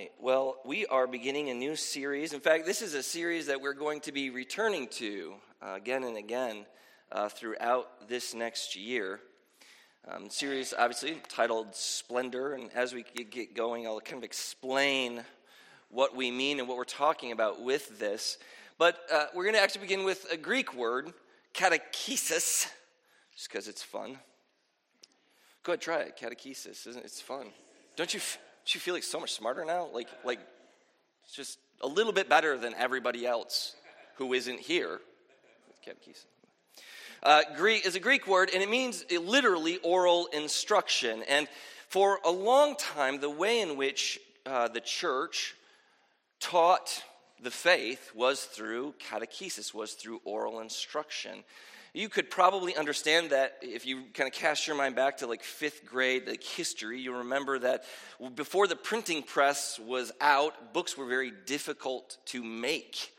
right. Well, we are beginning a new series. In fact, this is a series that we're going to be returning to uh, again and again uh, throughout this next year. Um, series, obviously, titled Splendor. And as we get going, I'll kind of explain what we mean and what we're talking about with this. But uh, we're going to actually begin with a Greek word, catechesis, just because it's fun. Go ahead, try it. Catechesis, isn't it? It's fun. Don't you? Don't you feel like so much smarter now? Like, like, it's just a little bit better than everybody else who isn't here. Uh, Greek is a Greek word, and it means literally oral instruction. And for a long time, the way in which uh, the church taught the faith was through catechesis, was through oral instruction you could probably understand that if you kind of cast your mind back to like fifth grade like history you remember that before the printing press was out books were very difficult to make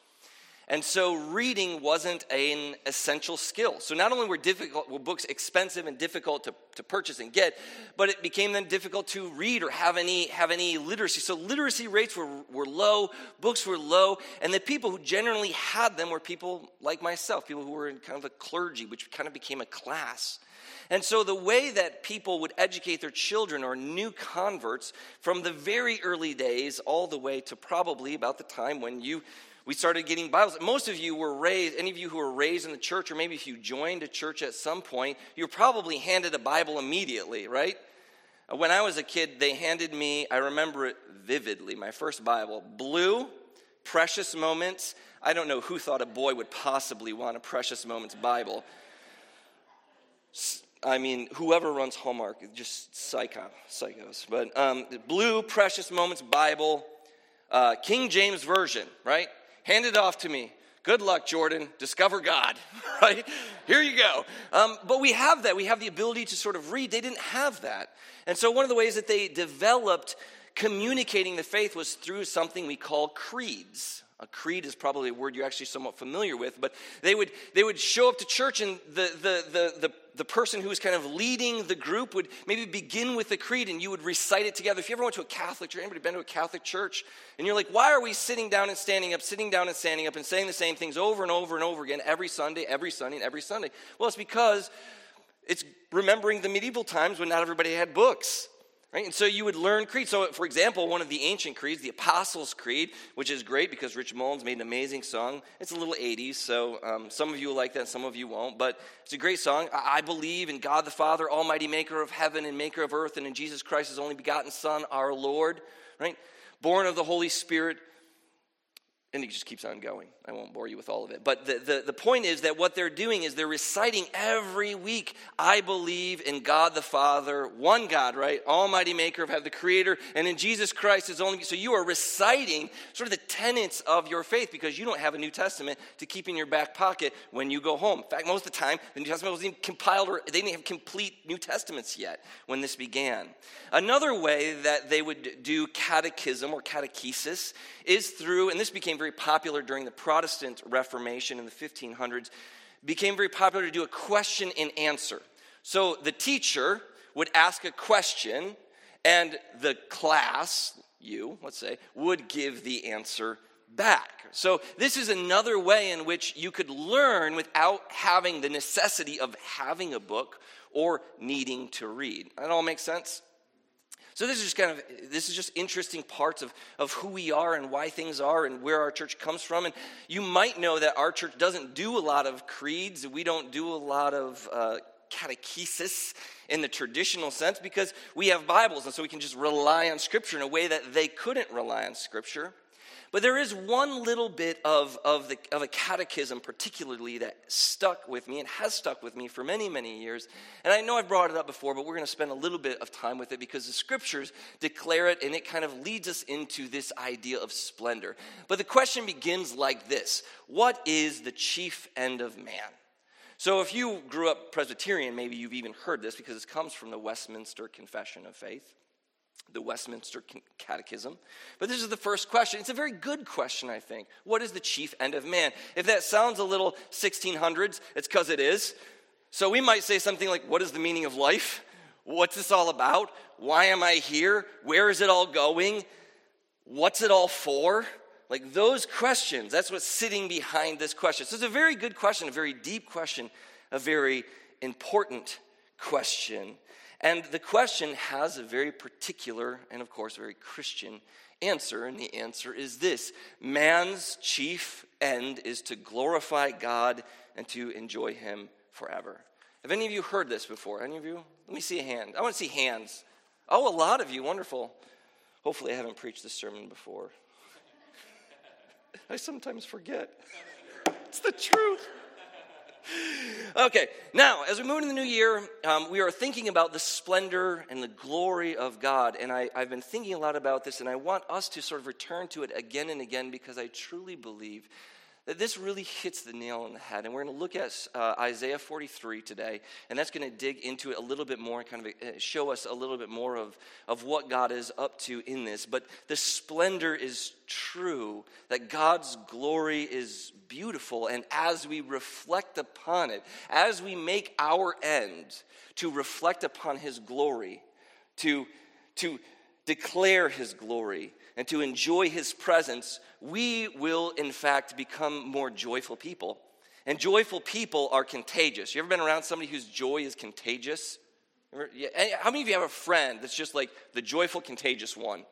and so reading wasn't an essential skill. So not only were, difficult, were books expensive and difficult to, to purchase and get, but it became then difficult to read or have any, have any literacy. So literacy rates were, were low, books were low, and the people who generally had them were people like myself, people who were in kind of a clergy, which kind of became a class. And so, the way that people would educate their children or new converts from the very early days all the way to probably about the time when you we started getting Bibles. Most of you were raised, any of you who were raised in the church, or maybe if you joined a church at some point, you were probably handed a Bible immediately, right? When I was a kid, they handed me, I remember it vividly, my first Bible, blue, precious moments. I don't know who thought a boy would possibly want a precious moments Bible. I mean, whoever runs Hallmark, just psycho, psychos. But um, blue, precious moments Bible, uh, King James Version, right? Hand it off to me. Good luck, Jordan. Discover God, right? Here you go. Um, but we have that. We have the ability to sort of read. They didn't have that. And so, one of the ways that they developed communicating the faith was through something we call creeds. A creed is probably a word you're actually somewhat familiar with, but they would, they would show up to church and the, the, the, the, the person who was kind of leading the group would maybe begin with the creed and you would recite it together. If you ever went to a Catholic church, anybody been to a Catholic church? And you're like, why are we sitting down and standing up, sitting down and standing up and saying the same things over and over and over again every Sunday, every Sunday, and every Sunday? Well, it's because it's remembering the medieval times when not everybody had books. Right? And so you would learn creed. So, for example, one of the ancient creeds, the Apostles' Creed, which is great because Rich Mullins made an amazing song. It's a little 80s, so um, some of you will like that, some of you won't. But it's a great song. I believe in God the Father, Almighty Maker of heaven and Maker of earth, and in Jesus Christ, His only begotten Son, our Lord. Right? Born of the Holy Spirit, and it just keeps on going. I won't bore you with all of it. But the, the, the, point is that what they're doing is they're reciting every week, I believe in God the Father, one God, right? Almighty maker of heaven, the creator, and in Jesus Christ is only. So you are reciting sort of the tenets of your faith because you don't have a New Testament to keep in your back pocket when you go home. In fact, most of the time, the New Testament wasn't even compiled or they didn't have complete New Testaments yet when this began. Another way that they would do catechism or catechesis is through, and this became very popular during the Protestant Reformation in the 1500s, became very popular to do a question and answer. So the teacher would ask a question, and the class, you, let's say, would give the answer back. So, this is another way in which you could learn without having the necessity of having a book or needing to read. That all makes sense? So this is just kind of this is just interesting parts of, of who we are and why things are and where our church comes from. And you might know that our church doesn't do a lot of creeds. We don't do a lot of uh, catechesis in the traditional sense because we have Bibles, and so we can just rely on Scripture in a way that they couldn't rely on Scripture. But there is one little bit of, of, the, of a catechism, particularly, that stuck with me and has stuck with me for many, many years. And I know I've brought it up before, but we're going to spend a little bit of time with it because the scriptures declare it and it kind of leads us into this idea of splendor. But the question begins like this What is the chief end of man? So, if you grew up Presbyterian, maybe you've even heard this because it comes from the Westminster Confession of Faith the Westminster Catechism. But this is the first question. It's a very good question, I think. What is the chief end of man? If that sounds a little 1600s, it's because it is. So we might say something like, What is the meaning of life? What's this all about? Why am I here? Where is it all going? What's it all for? Like those questions, that's what's sitting behind this question. So it's a very good question, a very deep question, a very important question. And the question has a very particular and, of course, very Christian answer. And the answer is this man's chief end is to glorify God and to enjoy Him forever. Have any of you heard this before? Any of you? Let me see a hand. I want to see hands. Oh, a lot of you. Wonderful. Hopefully, I haven't preached this sermon before. I sometimes forget. It's the truth. Okay, now, as we move into the new year, um, we are thinking about the splendor and the glory of God. And I, I've been thinking a lot about this, and I want us to sort of return to it again and again because I truly believe this really hits the nail on the head. And we're going to look at uh, Isaiah 43 today, and that's going to dig into it a little bit more and kind of uh, show us a little bit more of, of what God is up to in this. But the splendor is true, that God's glory is beautiful. And as we reflect upon it, as we make our end to reflect upon His glory, to, to declare His glory, and to enjoy His presence, we will, in fact, become more joyful people. And joyful people are contagious. You ever been around somebody whose joy is contagious? How many of you have a friend that's just like the joyful, contagious one,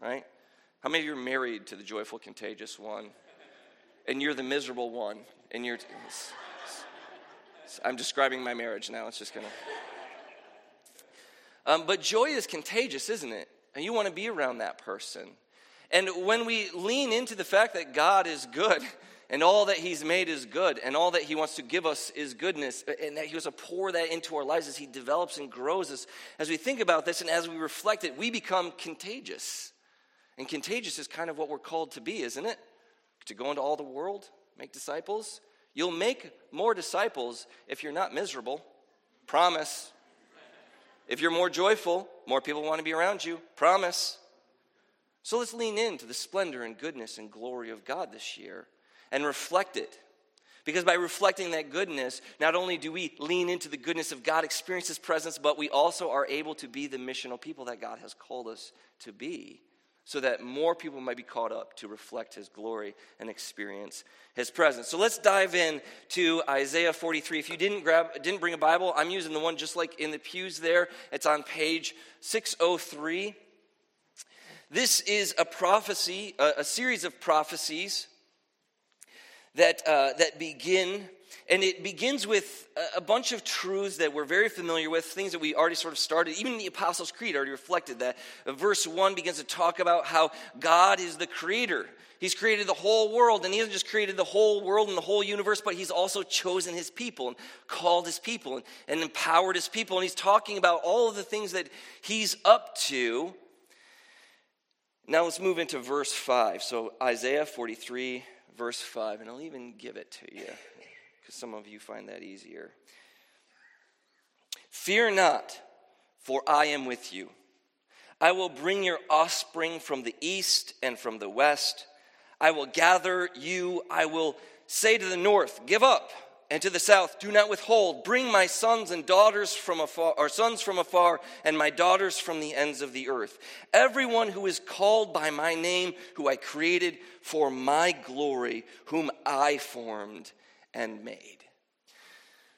right? How many of you are married to the joyful, contagious one? And you're the miserable one, and you're. I'm describing my marriage now. It's just gonna. Um, but joy is contagious, isn't it? And you want to be around that person. And when we lean into the fact that God is good and all that He's made is good and all that He wants to give us is goodness and that He wants to pour that into our lives as He develops and grows us, as we think about this and as we reflect it, we become contagious. And contagious is kind of what we're called to be, isn't it? To go into all the world, make disciples. You'll make more disciples if you're not miserable. Promise. If you're more joyful, more people want to be around you. Promise. So let's lean into the splendor and goodness and glory of God this year and reflect it. Because by reflecting that goodness, not only do we lean into the goodness of God, experience His presence, but we also are able to be the missional people that God has called us to be, so that more people might be caught up to reflect His glory and experience His presence. So let's dive in to Isaiah 43. If you didn't grab, didn't bring a Bible, I'm using the one just like in the pews there. It's on page 603. This is a prophecy, a, a series of prophecies that, uh, that begin, and it begins with a, a bunch of truths that we're very familiar with, things that we already sort of started. Even the Apostles' Creed already reflected that. Uh, verse 1 begins to talk about how God is the creator. He's created the whole world, and He hasn't just created the whole world and the whole universe, but He's also chosen His people and called His people and, and empowered His people. And He's talking about all of the things that He's up to now let's move into verse 5. So, Isaiah 43, verse 5, and I'll even give it to you because some of you find that easier. Fear not, for I am with you. I will bring your offspring from the east and from the west. I will gather you. I will say to the north, Give up and to the south, do not withhold. Bring my sons and daughters from afar, our sons from afar, and my daughters from the ends of the earth. Everyone who is called by my name, who I created for my glory, whom I formed and made.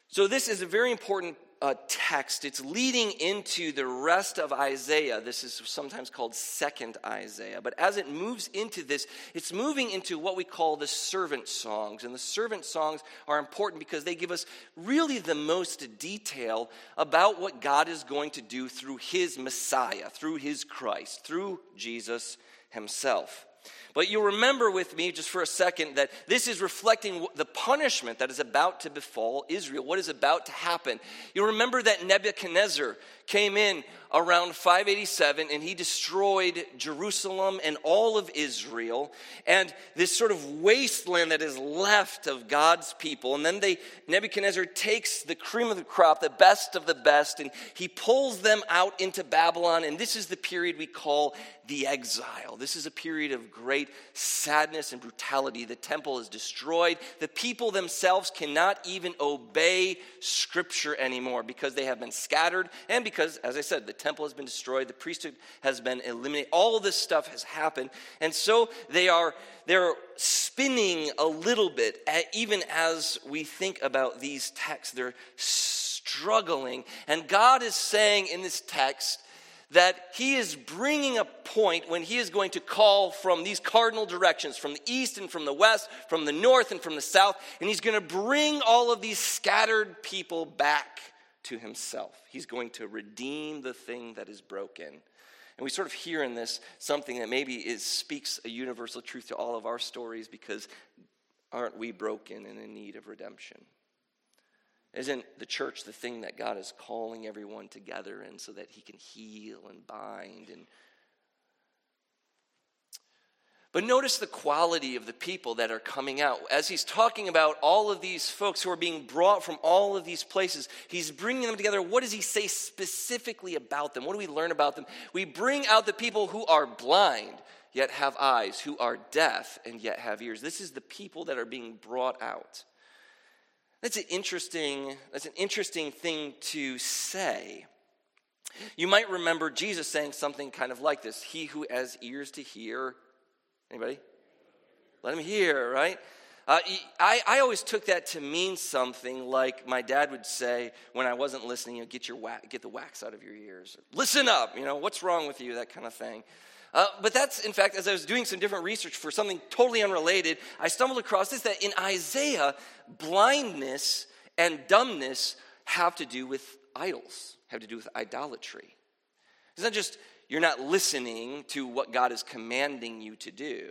So, this is a very important uh, text. It's leading into the rest of Isaiah. This is sometimes called Second Isaiah. But as it moves into this, it's moving into what we call the servant songs. And the servant songs are important because they give us really the most detail about what God is going to do through his Messiah, through his Christ, through Jesus himself. But you'll remember with me just for a second that this is reflecting the punishment that is about to befall Israel, what is about to happen. You'll remember that Nebuchadnezzar came in around 587 and he destroyed Jerusalem and all of Israel and this sort of wasteland that is left of God's people. And then they Nebuchadnezzar takes the cream of the crop, the best of the best, and he pulls them out into Babylon. And this is the period we call the exile. This is a period of great sadness and brutality. The temple is destroyed. The people themselves cannot even obey Scripture anymore because they have been scattered, and because, as I said, the temple has been destroyed, the priesthood has been eliminated. All this stuff has happened. And so they are they're spinning a little bit, even as we think about these texts. They're struggling. And God is saying in this text, that he is bringing a point when he is going to call from these cardinal directions, from the east and from the west, from the north and from the south, and he's going to bring all of these scattered people back to himself. He's going to redeem the thing that is broken. And we sort of hear in this something that maybe is, speaks a universal truth to all of our stories because aren't we broken and in need of redemption? Isn't the church the thing that God is calling everyone together in so that he can heal and bind and but notice the quality of the people that are coming out. As he's talking about all of these folks who are being brought from all of these places, he's bringing them together. What does he say specifically about them? What do we learn about them? We bring out the people who are blind, yet have eyes, who are deaf, and yet have ears. This is the people that are being brought out. That's an interesting, that's an interesting thing to say. You might remember Jesus saying something kind of like this He who has ears to hear, anybody? Let him hear, right? Uh, I, I always took that to mean something like my dad would say when I wasn't listening, you know, get, your wax, get the wax out of your ears. Listen up, you know, what's wrong with you, that kind of thing. Uh, but that's, in fact, as I was doing some different research for something totally unrelated, I stumbled across this that in Isaiah, blindness and dumbness have to do with idols, have to do with idolatry. It's not just you're not listening to what God is commanding you to do.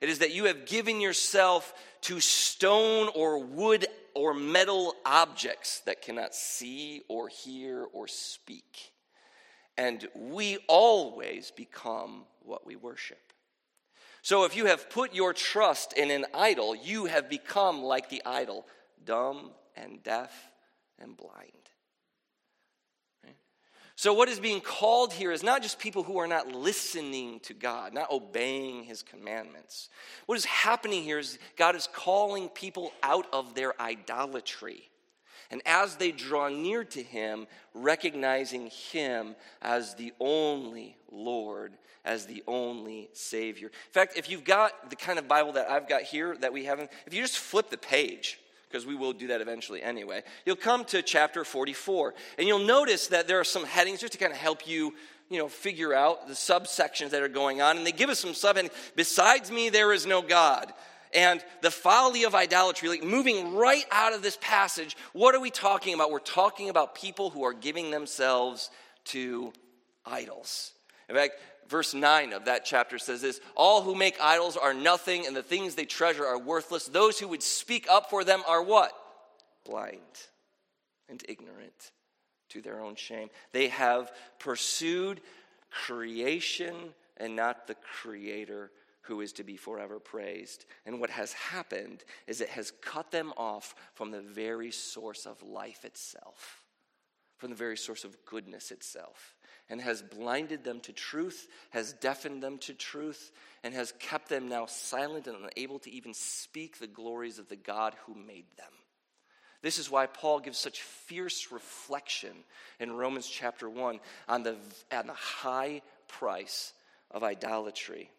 It is that you have given yourself to stone or wood or metal objects that cannot see or hear or speak. And we always become what we worship. So if you have put your trust in an idol, you have become like the idol, dumb and deaf and blind. So, what is being called here is not just people who are not listening to God, not obeying his commandments. What is happening here is God is calling people out of their idolatry. And as they draw near to him, recognizing him as the only Lord, as the only Savior. In fact, if you've got the kind of Bible that I've got here that we haven't, if you just flip the page, because we will do that eventually anyway, you'll come to chapter 44. And you'll notice that there are some headings just to kind of help you you know, figure out the subsections that are going on. And they give us some subheadings. Besides me, there is no God and the folly of idolatry, like moving right out of this passage, what are we talking about? We're talking about people who are giving themselves to idols. In fact, verse 9 of that chapter says this All who make idols are nothing, and the things they treasure are worthless. Those who would speak up for them are what? Blind and ignorant to their own shame. They have pursued creation and not the creator who is to be forever praised. And what has happened is it has cut them off from the very source of life itself, from the very source of goodness itself, and has blinded them to truth, has deafened them to truth, and has kept them now silent and unable to even speak the glories of the God who made them. This is why Paul gives such fierce reflection in Romans chapter 1 on the, on the high price of idolatry.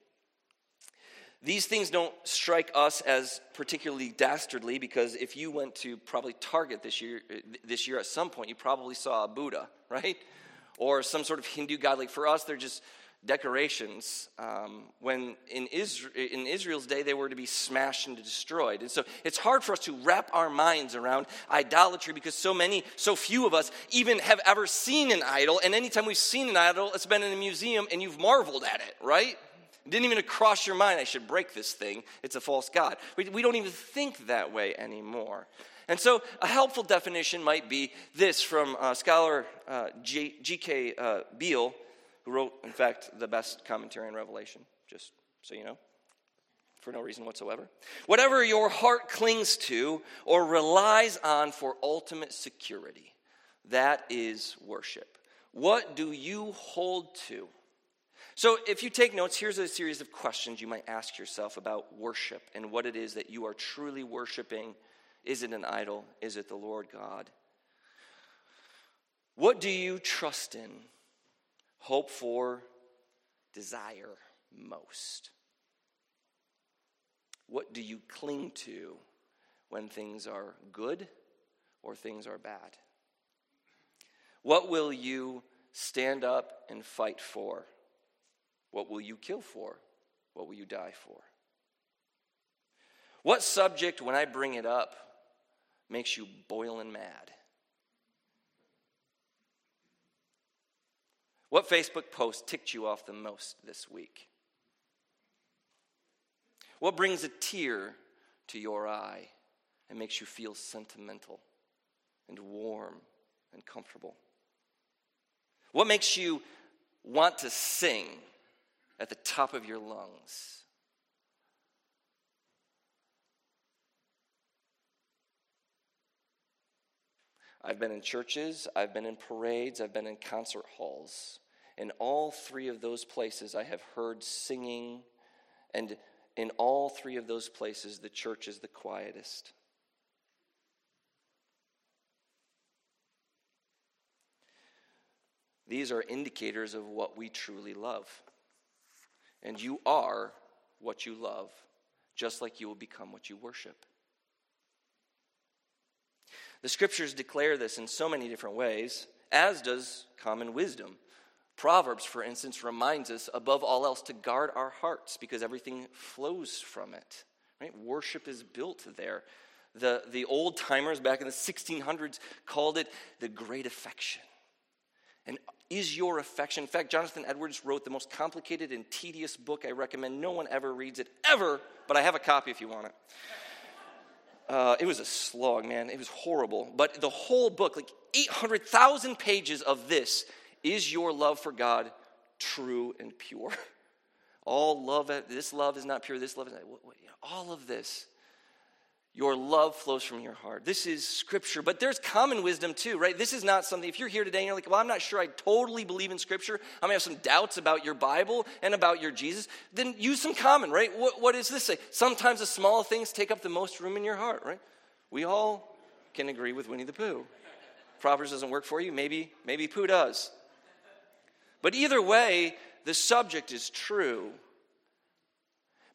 These things don't strike us as particularly dastardly because if you went to probably Target this year, this year at some point, you probably saw a Buddha, right? Or some sort of Hindu god. Like for us, they're just decorations. Um, when in, Israel, in Israel's day, they were to be smashed and destroyed. And so it's hard for us to wrap our minds around idolatry because so many, so few of us even have ever seen an idol. And anytime we've seen an idol, it's been in a museum and you've marveled at it, right? It didn't even cross your mind, I should break this thing. It's a false God. We, we don't even think that way anymore. And so, a helpful definition might be this from uh, scholar uh, G.K. Uh, Beale, who wrote, in fact, the best commentary on Revelation, just so you know, for no reason whatsoever. Whatever your heart clings to or relies on for ultimate security, that is worship. What do you hold to? So, if you take notes, here's a series of questions you might ask yourself about worship and what it is that you are truly worshiping. Is it an idol? Is it the Lord God? What do you trust in, hope for, desire most? What do you cling to when things are good or things are bad? What will you stand up and fight for? What will you kill for? What will you die for? What subject, when I bring it up, makes you boiling mad? What Facebook post ticked you off the most this week? What brings a tear to your eye and makes you feel sentimental and warm and comfortable? What makes you want to sing at the top of your lungs? I've been in churches, I've been in parades, I've been in concert halls. In all three of those places, I have heard singing, and in all three of those places, the church is the quietest. These are indicators of what we truly love. And you are what you love, just like you will become what you worship. The scriptures declare this in so many different ways, as does common wisdom. Proverbs, for instance, reminds us above all else to guard our hearts because everything flows from it. Right? Worship is built there. The, the old timers back in the 1600s called it the great affection. And is your affection, in fact, Jonathan Edwards wrote the most complicated and tedious book I recommend. No one ever reads it, ever, but I have a copy if you want it. Uh, it was a slog, man. It was horrible. But the whole book, like 800,000 pages of this, is your love for God true and pure? All love, this love is not pure, this love is not, all of this. Your love flows from your heart. This is scripture, but there's common wisdom too, right? This is not something, if you're here today and you're like, well, I'm not sure I totally believe in scripture, I may have some doubts about your Bible and about your Jesus, then use some common, right? What, what does this say? Sometimes the small things take up the most room in your heart, right? We all can agree with Winnie the Pooh. Proverbs doesn't work for you, maybe, maybe Pooh does. But either way, the subject is true.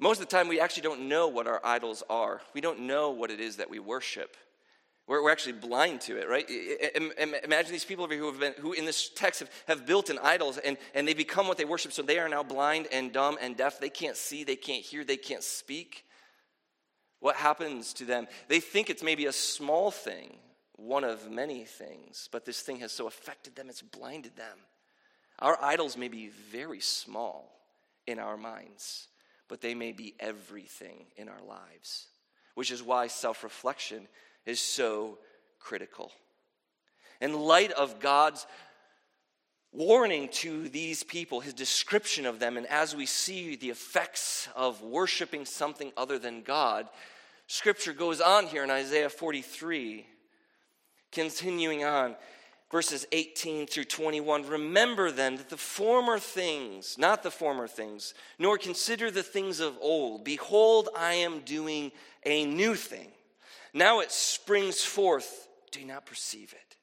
Most of the time, we actually don't know what our idols are. We don't know what it is that we worship. We're, we're actually blind to it, right? Imagine these people over here who have been, who in this text have, have built an idols and, and they become what they worship, so they are now blind and dumb and deaf. They can't see, they can't hear, they can't speak. What happens to them? They think it's maybe a small thing, one of many things, but this thing has so affected them, it's blinded them. Our idols may be very small in our minds but they may be everything in our lives, which is why self reflection is so critical. In light of God's warning to these people, his description of them, and as we see the effects of worshiping something other than God, scripture goes on here in Isaiah 43, continuing on verses 18 through 21 remember then that the former things not the former things nor consider the things of old. Behold i am doing a new thing. Now it springs forth. Do you not perceive it.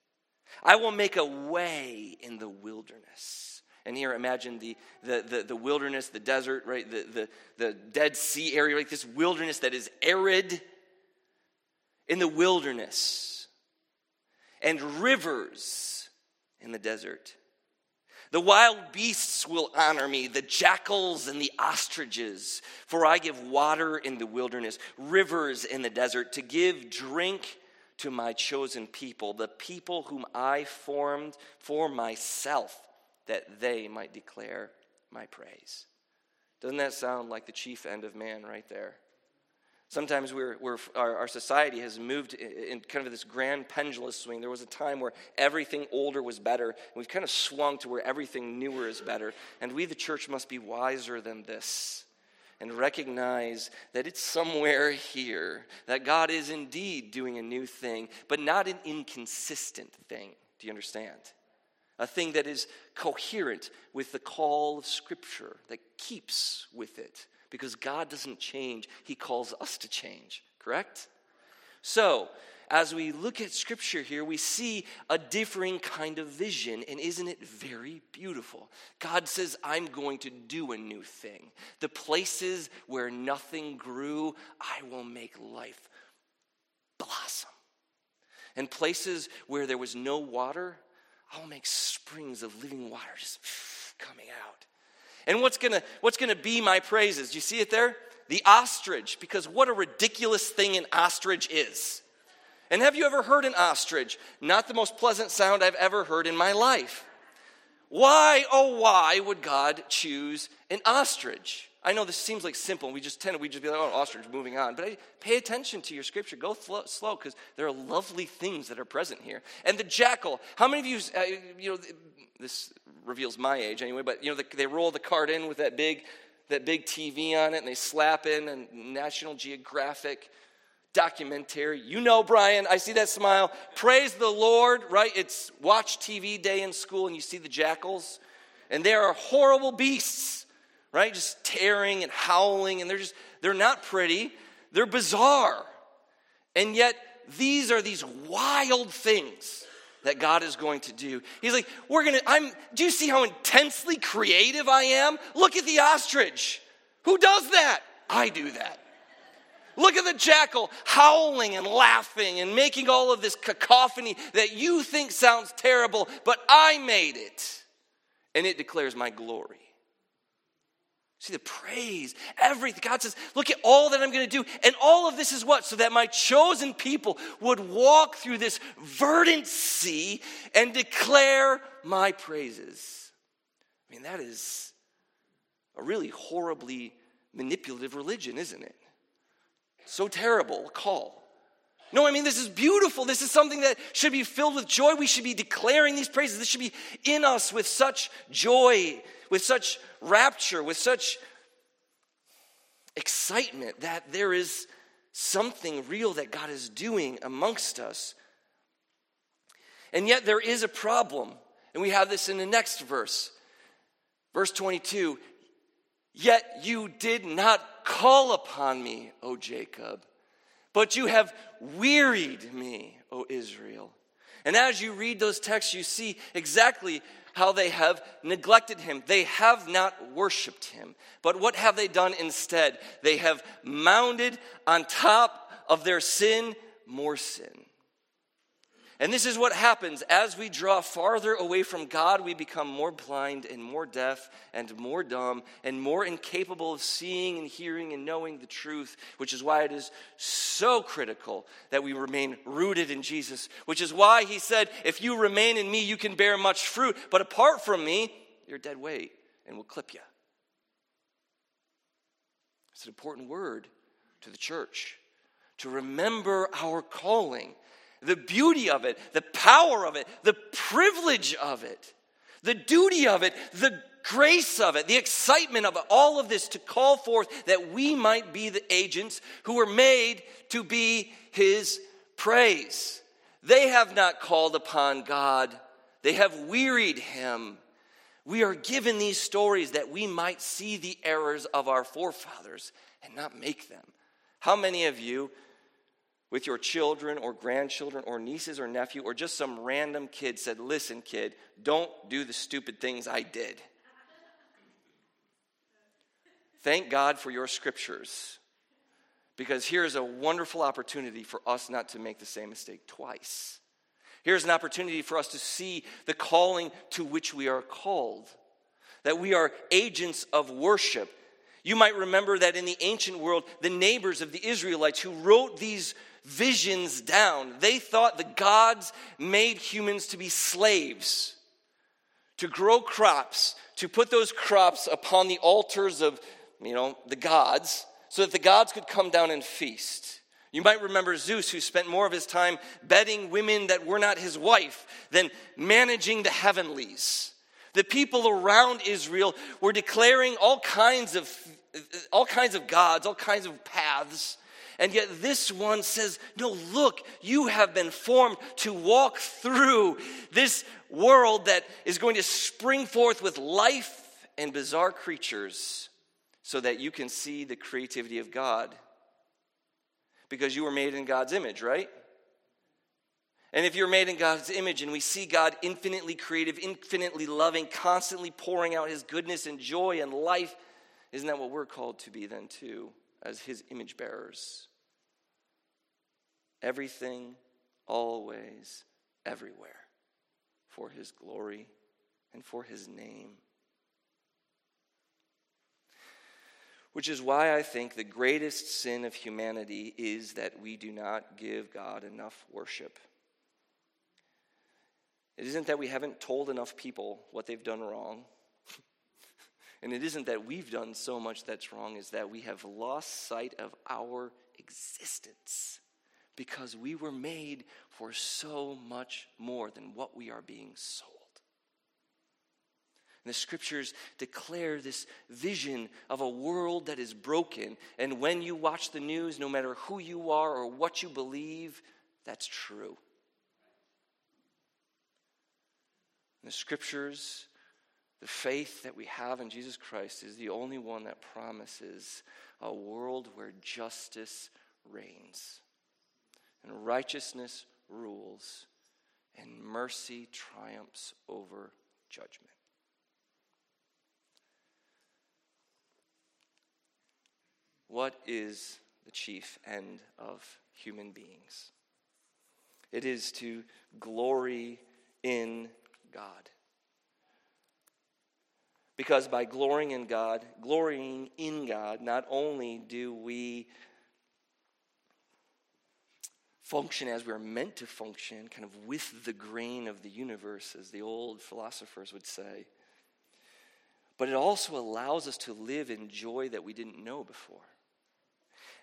I will make a way in the wilderness. And here imagine the, the, the, the wilderness the desert right? The, the, the dead sea area like this wilderness that is arid. In the wilderness and rivers in the desert. The wild beasts will honor me, the jackals and the ostriches, for I give water in the wilderness, rivers in the desert, to give drink to my chosen people, the people whom I formed for myself, that they might declare my praise. Doesn't that sound like the chief end of man right there? Sometimes we're, we're, our, our society has moved in kind of this grand pendulum swing. There was a time where everything older was better, we've kind of swung to where everything newer is better. And we, the church, must be wiser than this and recognize that it's somewhere here, that God is indeed doing a new thing, but not an inconsistent thing. Do you understand? a thing that is coherent with the call of Scripture, that keeps with it, because God doesn't change, He calls us to change, correct? So, as we look at Scripture here, we see a differing kind of vision, and isn't it very beautiful? God says, I'm going to do a new thing. The places where nothing grew, I will make life blossom. And places where there was no water, I'll make springs of living water just coming out. And what's gonna, what's gonna be my praises? You see it there? The ostrich, because what a ridiculous thing an ostrich is. And have you ever heard an ostrich? Not the most pleasant sound I've ever heard in my life. Why, oh, why would God choose an ostrich? I know this seems like simple. We just tend to, we just be like, oh, ostrich, moving on. But I, pay attention to your scripture. Go slow because there are lovely things that are present here. And the jackal, how many of you, uh, you know, this reveals my age anyway, but, you know, the, they roll the cart in with that big, that big TV on it and they slap in and National Geographic documentary. You know, Brian, I see that smile. Praise the Lord, right? It's watch TV day in school and you see the jackals, and they are horrible beasts, right? Just tearing and howling, and they're just, they're not pretty, they're bizarre. And yet, these are these wild things that God is going to do. He's like, we're gonna, I'm, do you see how intensely creative I am? Look at the ostrich. Who does that? I do that. Look at the jackal howling and laughing and making all of this cacophony that you think sounds terrible, but I made it. And it declares my glory. See the praise, everything. God says, Look at all that I'm going to do. And all of this is what? So that my chosen people would walk through this verdant sea and declare my praises. I mean, that is a really horribly manipulative religion, isn't it? so terrible call. No, I mean, this is beautiful. This is something that should be filled with joy. We should be declaring these praises. This should be in us with such joy, with such rapture, with such excitement that there is something real that God is doing amongst us. And yet, there is a problem. And we have this in the next verse. Verse 22 Yet you did not call upon me, O Jacob, but you have wearied me, O Israel. And as you read those texts, you see exactly how they have neglected him. They have not worshiped him. But what have they done instead? They have mounded on top of their sin more sin. And this is what happens as we draw farther away from God, we become more blind and more deaf and more dumb and more incapable of seeing and hearing and knowing the truth, which is why it is so critical that we remain rooted in Jesus, which is why he said, If you remain in me, you can bear much fruit, but apart from me, you're dead weight and we'll clip you. It's an important word to the church to remember our calling the beauty of it, the power of it, the privilege of it, the duty of it, the grace of it, the excitement of it, all of this to call forth that we might be the agents who were made to be His praise. They have not called upon God, they have wearied Him. We are given these stories that we might see the errors of our forefathers and not make them. How many of you with your children or grandchildren or nieces or nephew or just some random kid said, Listen, kid, don't do the stupid things I did. Thank God for your scriptures because here's a wonderful opportunity for us not to make the same mistake twice. Here's an opportunity for us to see the calling to which we are called, that we are agents of worship. You might remember that in the ancient world, the neighbors of the Israelites who wrote these visions down. They thought the gods made humans to be slaves, to grow crops, to put those crops upon the altars of, you know, the gods, so that the gods could come down and feast. You might remember Zeus, who spent more of his time bedding women that were not his wife than managing the heavenlies. The people around Israel were declaring all kinds of all kinds of gods, all kinds of paths And yet, this one says, No, look, you have been formed to walk through this world that is going to spring forth with life and bizarre creatures so that you can see the creativity of God. Because you were made in God's image, right? And if you're made in God's image and we see God infinitely creative, infinitely loving, constantly pouring out his goodness and joy and life, isn't that what we're called to be then, too, as his image bearers? Everything, always, everywhere, for his glory and for his name. Which is why I think the greatest sin of humanity is that we do not give God enough worship. It isn't that we haven't told enough people what they've done wrong. and it isn't that we've done so much that's wrong, is that we have lost sight of our existence because we were made for so much more than what we are being sold. And the scriptures declare this vision of a world that is broken. And when you watch the news, no matter who you are or what you believe, that's true. The scriptures, the faith that we have in Jesus Christ is the only one that promises a world where justice reigns and righteousness rules and mercy triumphs over judgment. What is the chief end of human beings? It is to glory in God. Because by glorying in God, glorying in God, not only do we function as we're meant to function, kind of with the grain of the universe, as the old philosophers would say, but it also allows us to live in joy that we didn't know before.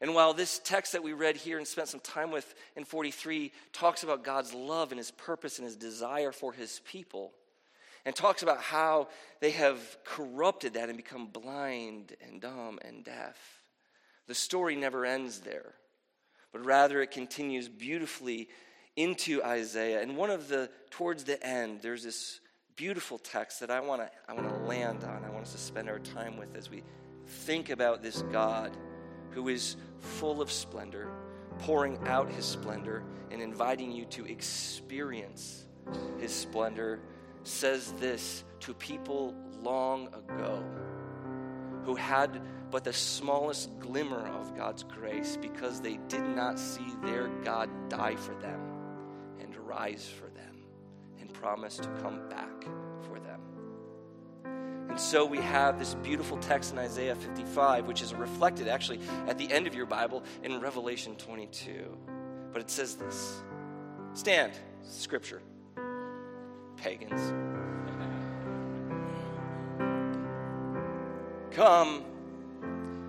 And while this text that we read here and spent some time with in 43 talks about God's love and his purpose and his desire for his people, and talks about how they have corrupted that and become blind and dumb and deaf, the story never ends there, but rather it continues beautifully into Isaiah. And one of the, towards the end, there's this beautiful text that I want to I want to land on. I want us to spend our time with as we think about this God who is full of splendor, pouring out his splendor, and inviting you to experience his splendor, says this to people long ago who had but the smallest glimmer of God's grace because they did not see their God die for them and rise for them and promise to come back and so we have this beautiful text in Isaiah 55, which is reflected actually at the end of your Bible in Revelation 22. But it says this Stand, scripture, pagans. Come,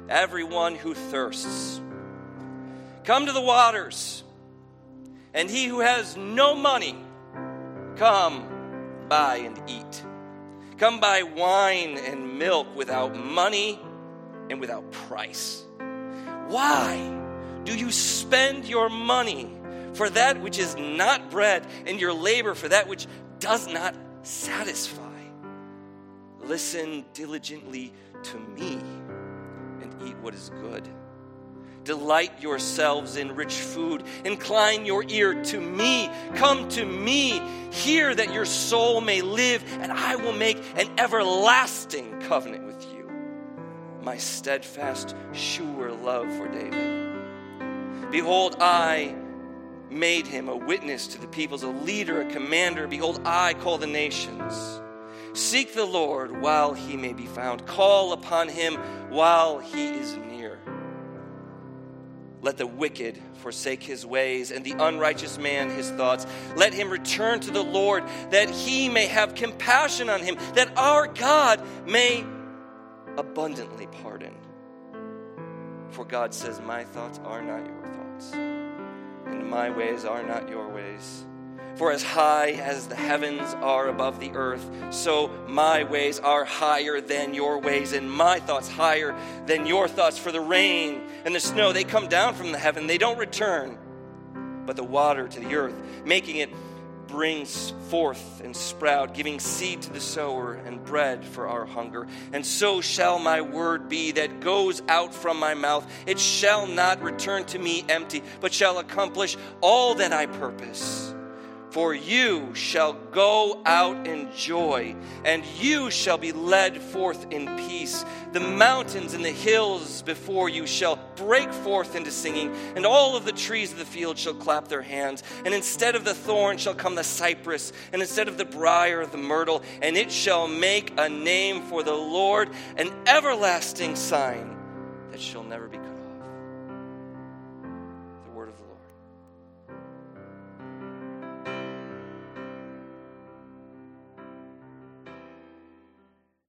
everyone who thirsts. Come to the waters. And he who has no money, come buy and eat. Come buy wine and milk without money and without price. Why do you spend your money for that which is not bread and your labor for that which does not satisfy? Listen diligently to me and eat what is good Delight yourselves in rich food. Incline your ear to me. Come to me. Hear that your soul may live, and I will make an everlasting covenant with you. My steadfast, sure love for David. Behold, I made him a witness to the peoples, a leader, a commander. Behold, I call the nations. Seek the Lord while he may be found. Call upon him while he is near. Let the wicked forsake his ways, and the unrighteous man his thoughts. Let him return to the Lord, that he may have compassion on him, that our God may abundantly pardon. For God says, My thoughts are not your thoughts, and my ways are not your ways. For as high as the heavens are above the earth, so my ways are higher than your ways, and my thoughts higher than your thoughts. For the rain and the snow, they come down from the heaven, they don't return, but the water to the earth, making it brings forth and sprout, giving seed to the sower and bread for our hunger. And so shall my word be that goes out from my mouth. It shall not return to me empty, but shall accomplish all that I purpose for you shall go out in joy, and you shall be led forth in peace. The mountains and the hills before you shall break forth into singing, and all of the trees of the field shall clap their hands. And instead of the thorn shall come the cypress, and instead of the brier, the myrtle, and it shall make a name for the Lord, an everlasting sign that shall never